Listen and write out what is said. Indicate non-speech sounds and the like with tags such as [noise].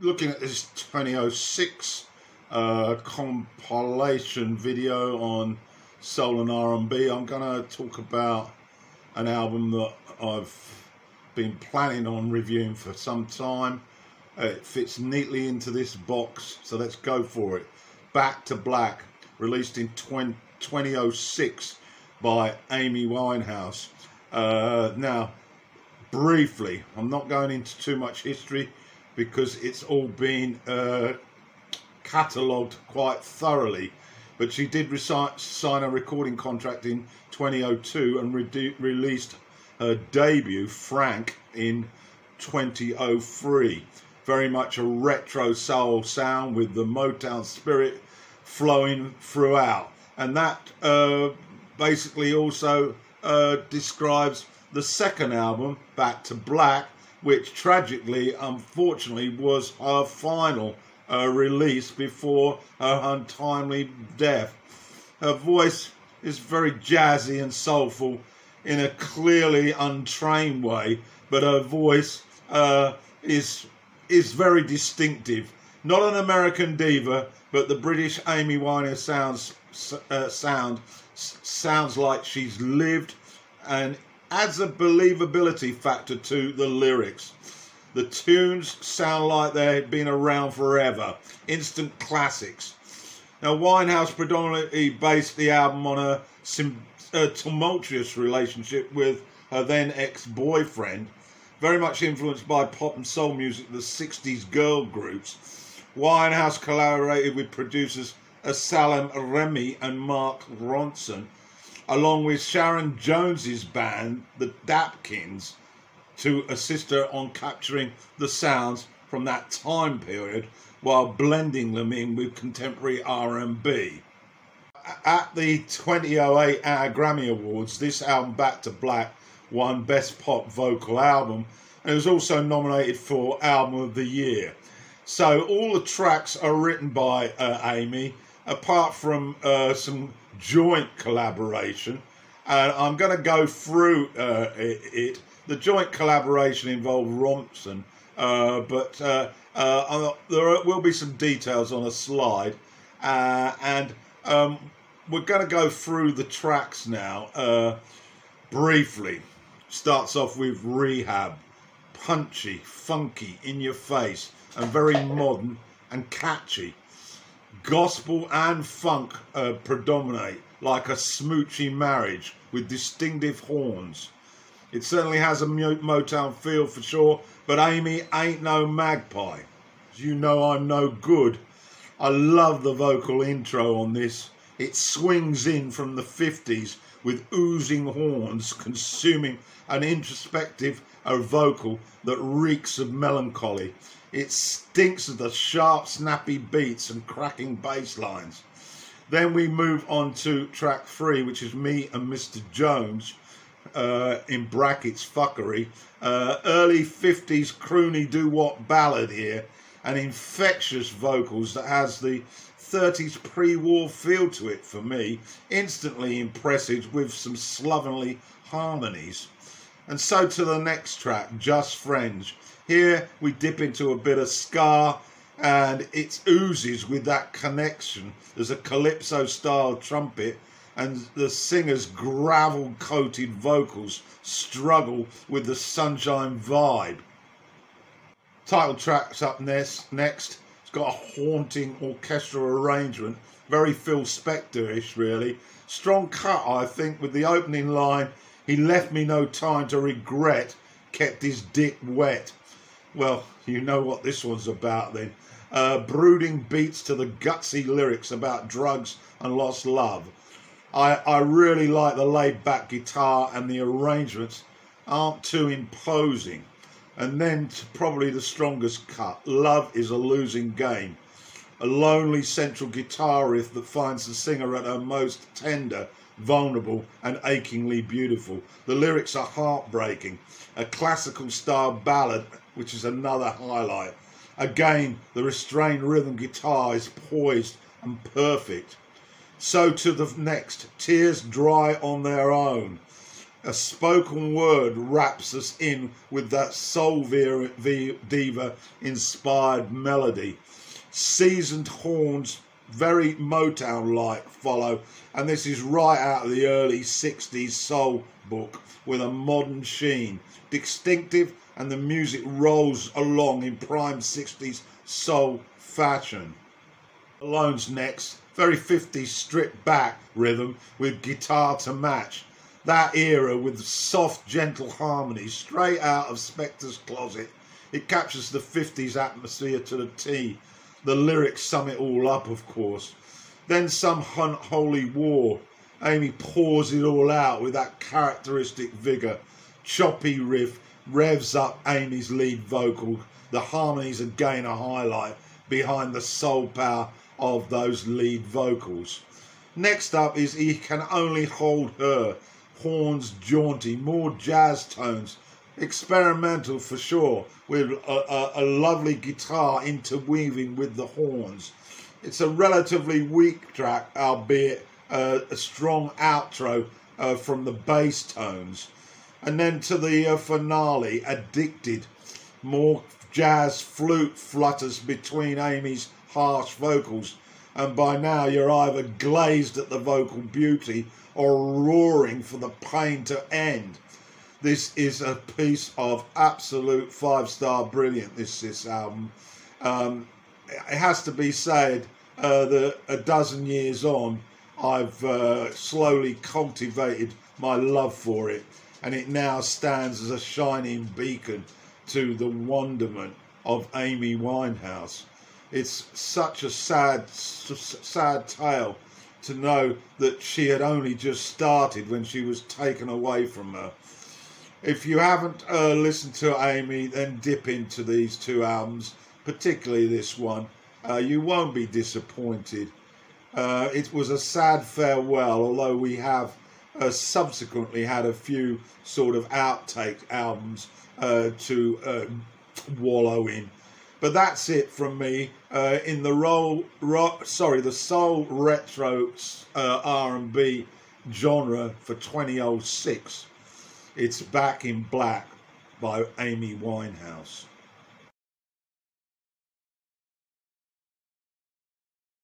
looking at this 2006 uh, compilation video on soul and R&B, I'm going to talk about an album that I've been planning on reviewing for some time. It fits neatly into this box, so let's go for it. Back to Black, released in 20, 2006 by Amy Winehouse. Uh, now, briefly, I'm not going into too much history because it's all been uh, catalogued quite thoroughly. But she did sign a recording contract in 2002 and re- released her debut, Frank, in 2003. Very much a retro soul sound with the Motown spirit flowing throughout. And that uh, basically also uh, describes the second album, Back to Black, which tragically, unfortunately, was her final uh, release before her untimely death. Her voice is very jazzy and soulful in a clearly untrained way, but her voice uh, is is very distinctive. Not an American diva, but the British Amy Winehouse sounds uh, sound sounds like she's lived and adds a believability factor to the lyrics. The tunes sound like they've been around forever, instant classics. Now, Winehouse predominantly based the album on a, a tumultuous relationship with her then ex boyfriend, very much influenced by pop and soul music, the 60s girl groups. Winehouse collaborated with producers Salaam Remi and Mark Ronson along with Sharon Jones's band, the Dap-Kings, to assist her on capturing the sounds from that time period while blending them in with contemporary R&B. At the 2008 AGA Grammy Awards, this album Back to Black won Best Pop Vocal Album and was also nominated for Album of the Year. So all the tracks are written by uh, Amy, apart from uh, some joint collaboration. And I'm going to go through uh, it, The joint collaboration involved Ronson, uh, but uh, uh there will be some details on a slide. And um, we're going to go through the tracks now briefly. Starts off with Rehab, punchy, funky, in your face, and very modern and catchy gospel and funk uh, predominate like a smoochy marriage with distinctive horns. It certainly has a Motown feel for sure, but Amy ain't no magpie. You know, I'm no good. I love the vocal intro on this. It swings in from the 50s with oozing horns, [laughs] consuming an introspective a vocal that reeks of melancholy. It stinks of the sharp, snappy beats and cracking bass lines. Then we move on to track three, which is me and Mr. Jones, uh, in brackets fuckery. Uh, early 50s croony do what ballad here, and infectious vocals that has the 30s pre war feel to it for me. Instantly impressive with some slovenly harmonies. And so to the next track, Just Friends. Here we dip into a bit of ska and it oozes with that connection. There's a calypso style trumpet and the singer's gravel coated vocals struggle with the sunshine vibe. Title track's up next. next. It's got a haunting orchestral arrangement, very Phil Spector ish, really. Strong cut, I think, with the opening line he left me no time to regret, kept his dick wet. Well, you know what this one's about then. Uh, brooding beats to the gutsy lyrics about drugs and lost love. I, I really like the laid back guitar and the arrangements aren't too imposing. And then probably the strongest cut Love is a losing game. A lonely central guitar riff that finds the singer at her most tender vulnerable, and achingly beautiful. The lyrics are heartbreaking. A classical style ballad, which is another highlight. Again, the restrained rhythm guitar is poised and perfect. So to the next, Tears Dry on Their Own. A spoken word wraps us in with that soul diva inspired melody. Seasoned horns, very Motown like, follow, and this is right out of the early 60s soul book with a modern sheen. Distinctive, and the music rolls along in prime 60s soul fashion. Alone's next, very 50s stripped back rhythm with guitar to match that era with soft, gentle harmonies straight out of Spector's closet. It captures the 50s atmosphere to the T. The lyrics sum it all up, of course. Then Some Unholy War. Amy pours it all out with that characteristic vigour. Choppy riff revs up Amy's lead vocal. The harmonies again a highlight behind the soul power of those lead vocals. Next up is He Can Only Hold Her horns jaunty, more jazz tones, experimental for sure, with a, a, a, lovely guitar interweaving with the horns. It's a relatively weak track, albeit uh, a strong outro uh, from the bass tones. And then to the uh, finale, Addicted, more jazz flute flutters between Amy's harsh vocals. And by now you're either glazed at the vocal beauty or roaring for the pain to end. This is a piece of absolute five star brilliant. This this album. Um, it has to be said uh, that a dozen years on, I've uh, slowly cultivated my love for it, and it now stands as a shining beacon to the wonderment of Amy Winehouse. It's such a sad, sad tale to know that she had only just started when she was taken away from her. If you haven't uh, listened to Amy, then dip into these two albums, particularly this one. Uh, you won't be disappointed. Uh, it was a sad farewell, although we have uh, subsequently had a few sort of outtake albums uh, to uh, wallow in. But that's it from me uh, in the role, ro- sorry, the soul retro uh, R&B genre for 2006. It's Back in Black by Amy Winehouse.